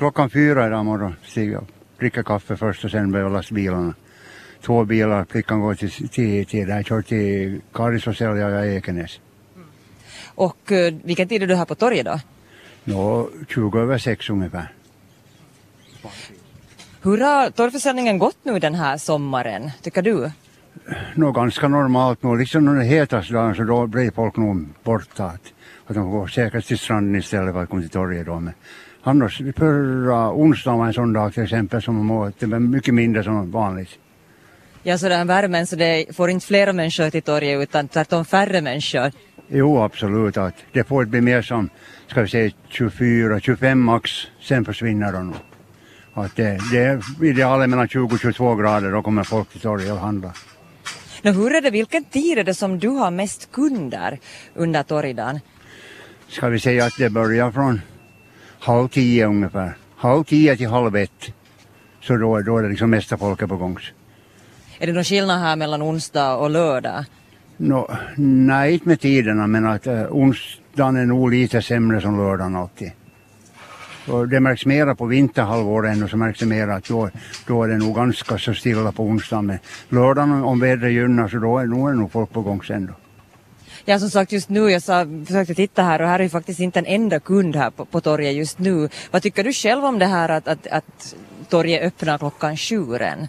klockan fyra idag morgon stiger jag dricker kaffe först och sen börjar jag lasta bilarna. Två bilar, flickan går till, till, till där, kör till Karis och säljer jag i Ekenäs. Och eh, vilken tid är du här på torget då? Nå, 20 över sex ungefär. Hur har torgförsäljningen gått nu den här sommaren, tycker du? Nå, ganska normalt nu, liksom när det hetaste dagen så då blir folk nog borta. Att, att de går säkert till stranden istället för att komma till torget då. Men annars, förra onsdagen var en sån dag till exempel som det var mycket mindre som vanligt. Ja, så den värmen så det får inte flera människor till torget utan tvärtom färre människor. Jo, absolut. Att det får bli mer som, ska vi säga 24, 25 max, sen försvinner de nog. Att det, det är idealet mellan 20 och 22 grader, då kommer folk till torget och handlar. Nå, hur är det, vilken tid är det som du har mest kunder under torgdagen? Ska vi säga att det börjar från halv tio ungefär. Halv tio till halv ett. Så då, då är det liksom mesta folket på gång. Är det någon skillnad här mellan onsdag och lördag? Nå, nej, inte med tiderna, men att äh, onsdagen är nog lite sämre som lördagen alltid. Och det märks mera på vinterhalvåret ännu så märks det mera att då, då är det nog ganska så stilla på onsdagen. Men lördagen om vädret gynnar så då är, nog är nog folk på gång sen då. Ja, som sagt just nu, jag sa, försökte titta här och här är ju faktiskt inte en enda kund här på, på torget just nu. Vad tycker du själv om det här att, att, att torget öppnar klockan sju än?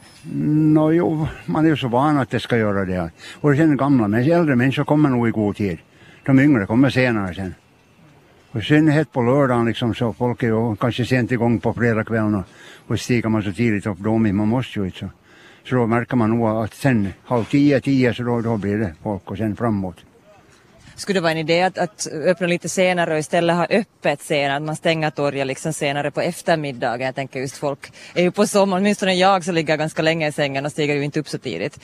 Nå jo, man är ju så van att det ska göra det. Och sen gamla men äldre människor kommer nog i god tid. De yngre kommer senare sen. Och synnerhet på lördagen liksom så folk är ju kanske sent igång på fredagskvällen och, och stiger man så tidigt upp då men man måste ju inte så. Så då märker man nog att sen halv tio, tio så då, då blir det folk och sen framåt. Skulle det vara en idé att, att öppna lite senare och istället ha öppet senare, att man stänger torget liksom senare på eftermiddagen? Jag tänker just folk är ju på sommaren, åtminstone jag så ligger ganska länge i sängen och stiger ju inte upp så tidigt.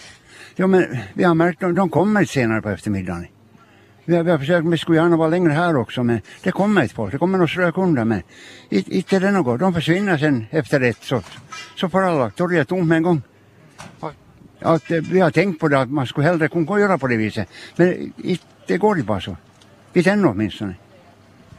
Ja men vi har märkt att de kommer senare på eftermiddagen. Vi har, vi har försökt, vi skulle gärna vara längre här också men det kommer inte folk, det kommer några strökunder men inte är det något. De försvinner sen efter ett så, så får alla torget tomt med en gång. Att, vi har tänkt på det att man skulle hellre kunna göra på det viset men inte, det går inte bara så. Inte ännu åtminstone.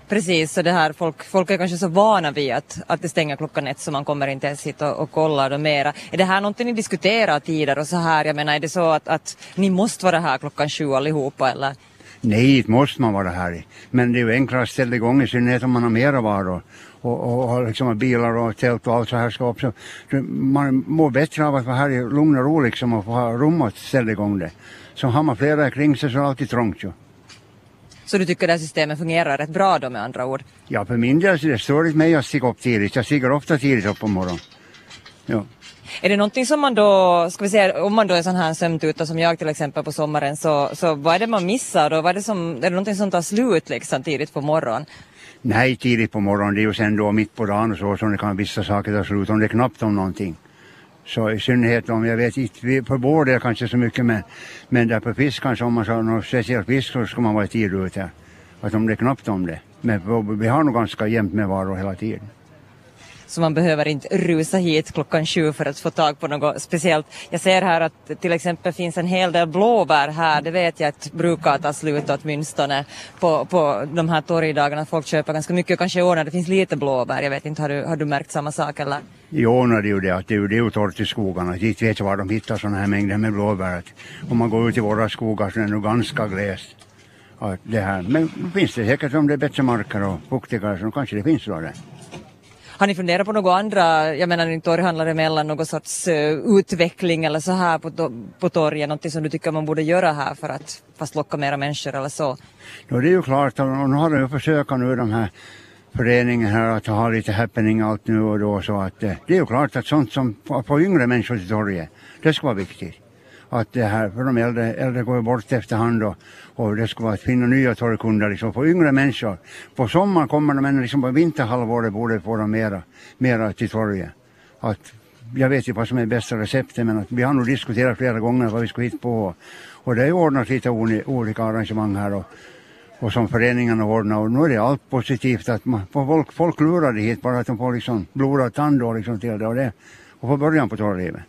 Precis, så det här, folk, folk är kanske så vana vid att, att det stänger klockan ett så man kommer inte ens hit och, och kollar och mera. Är det här någonting ni diskuterar tider och så här? Jag menar, är det så att, att ni måste vara här klockan sju allihopa eller? Nej, inte måste man vara här. i. Men det är ju enklare att ställa igång i synnerhet om man har mera varor. Och, och, och liksom bilar och tält och allt så här skap. Så, man mår bättre av att vara här i lugn och ro liksom och få ha rum att ställa igång det. Så har man flera kring sig så är det alltid trångt ju. Så du tycker det här systemet fungerar rätt bra då med andra ord? Ja, för min del så det står inte mig att stiga upp tidigt. Jag stiger ofta tidigt upp på morgonen. Ja. Är det någonting som man då, ska vi säga, om man då är sån här sömntuta som jag till exempel på sommaren så, så vad är det man missar då? Vad är, det som, är det någonting som tar slut liksom tidigt på morgonen? Nej, tidigt på morgonen. Det är ju sen då mitt på dagen och så som det kan vissa saker ta slut om det är knappt om någonting. Så i synnerhet om, jag vet inte, på vår del kanske så mycket men, men där på fisk kanske om man ska ha någon speciell fisk så ska man vara tidigt ute. Att om det är knappt om det. Men vi har nog ganska jämnt med varor hela tiden. Så man behöver inte rusa hit klockan sju för att få tag på något speciellt. Jag ser här att till exempel finns en hel del blåbär här. Det vet jag att brukar ta slut åtminstone på, på de här torgdagarna. Folk köper ganska mycket, kanske i år när det finns lite blåbär. Jag vet inte, har du, har du märkt samma sak eller? Jo, när det är ju det att det är ju, torrt i skogarna. Dit vet jag var de hittar sådana här mängder med blåbär. Om man går ut i våra skogar så är det nog ganska glest. Att det här. Men finns det säkert om det är bättre marker och fuktigare så kanske det finns då det. Har ni funderat på något andra, jag menar ni torghandlar emellan, någon sorts uh, utveckling eller så här på, to- på torget, någonting som du tycker man borde göra här för att fast locka mera människor eller så? Då det är ju klart, och nu har de ju försökt nu de här föreningen här att ha lite happening allt nu och då så att eh, det är ju klart att sånt som får får yngre människor till torget, det ska vara viktigt. Att det här, för de äldre, äldre går ju bort efterhand och, och det ska vara att finna nya torgkunder liksom för yngre människor. På sommaren kommer de men liksom på vinterhalvåret borde få dem mera, mera till torget. Att jag vet ju vad som är bästa receptet men att vi har nog diskuterat flera gånger vad vi ska hitta på. Och det är ju ordnat lite oli- olika arrangemang här och, och som föreningarna ordnar och nu är det allt positivt att man, folk, folk lurar det hit bara att de får liksom blodad tand och liksom till det och det och få början på torrlivet.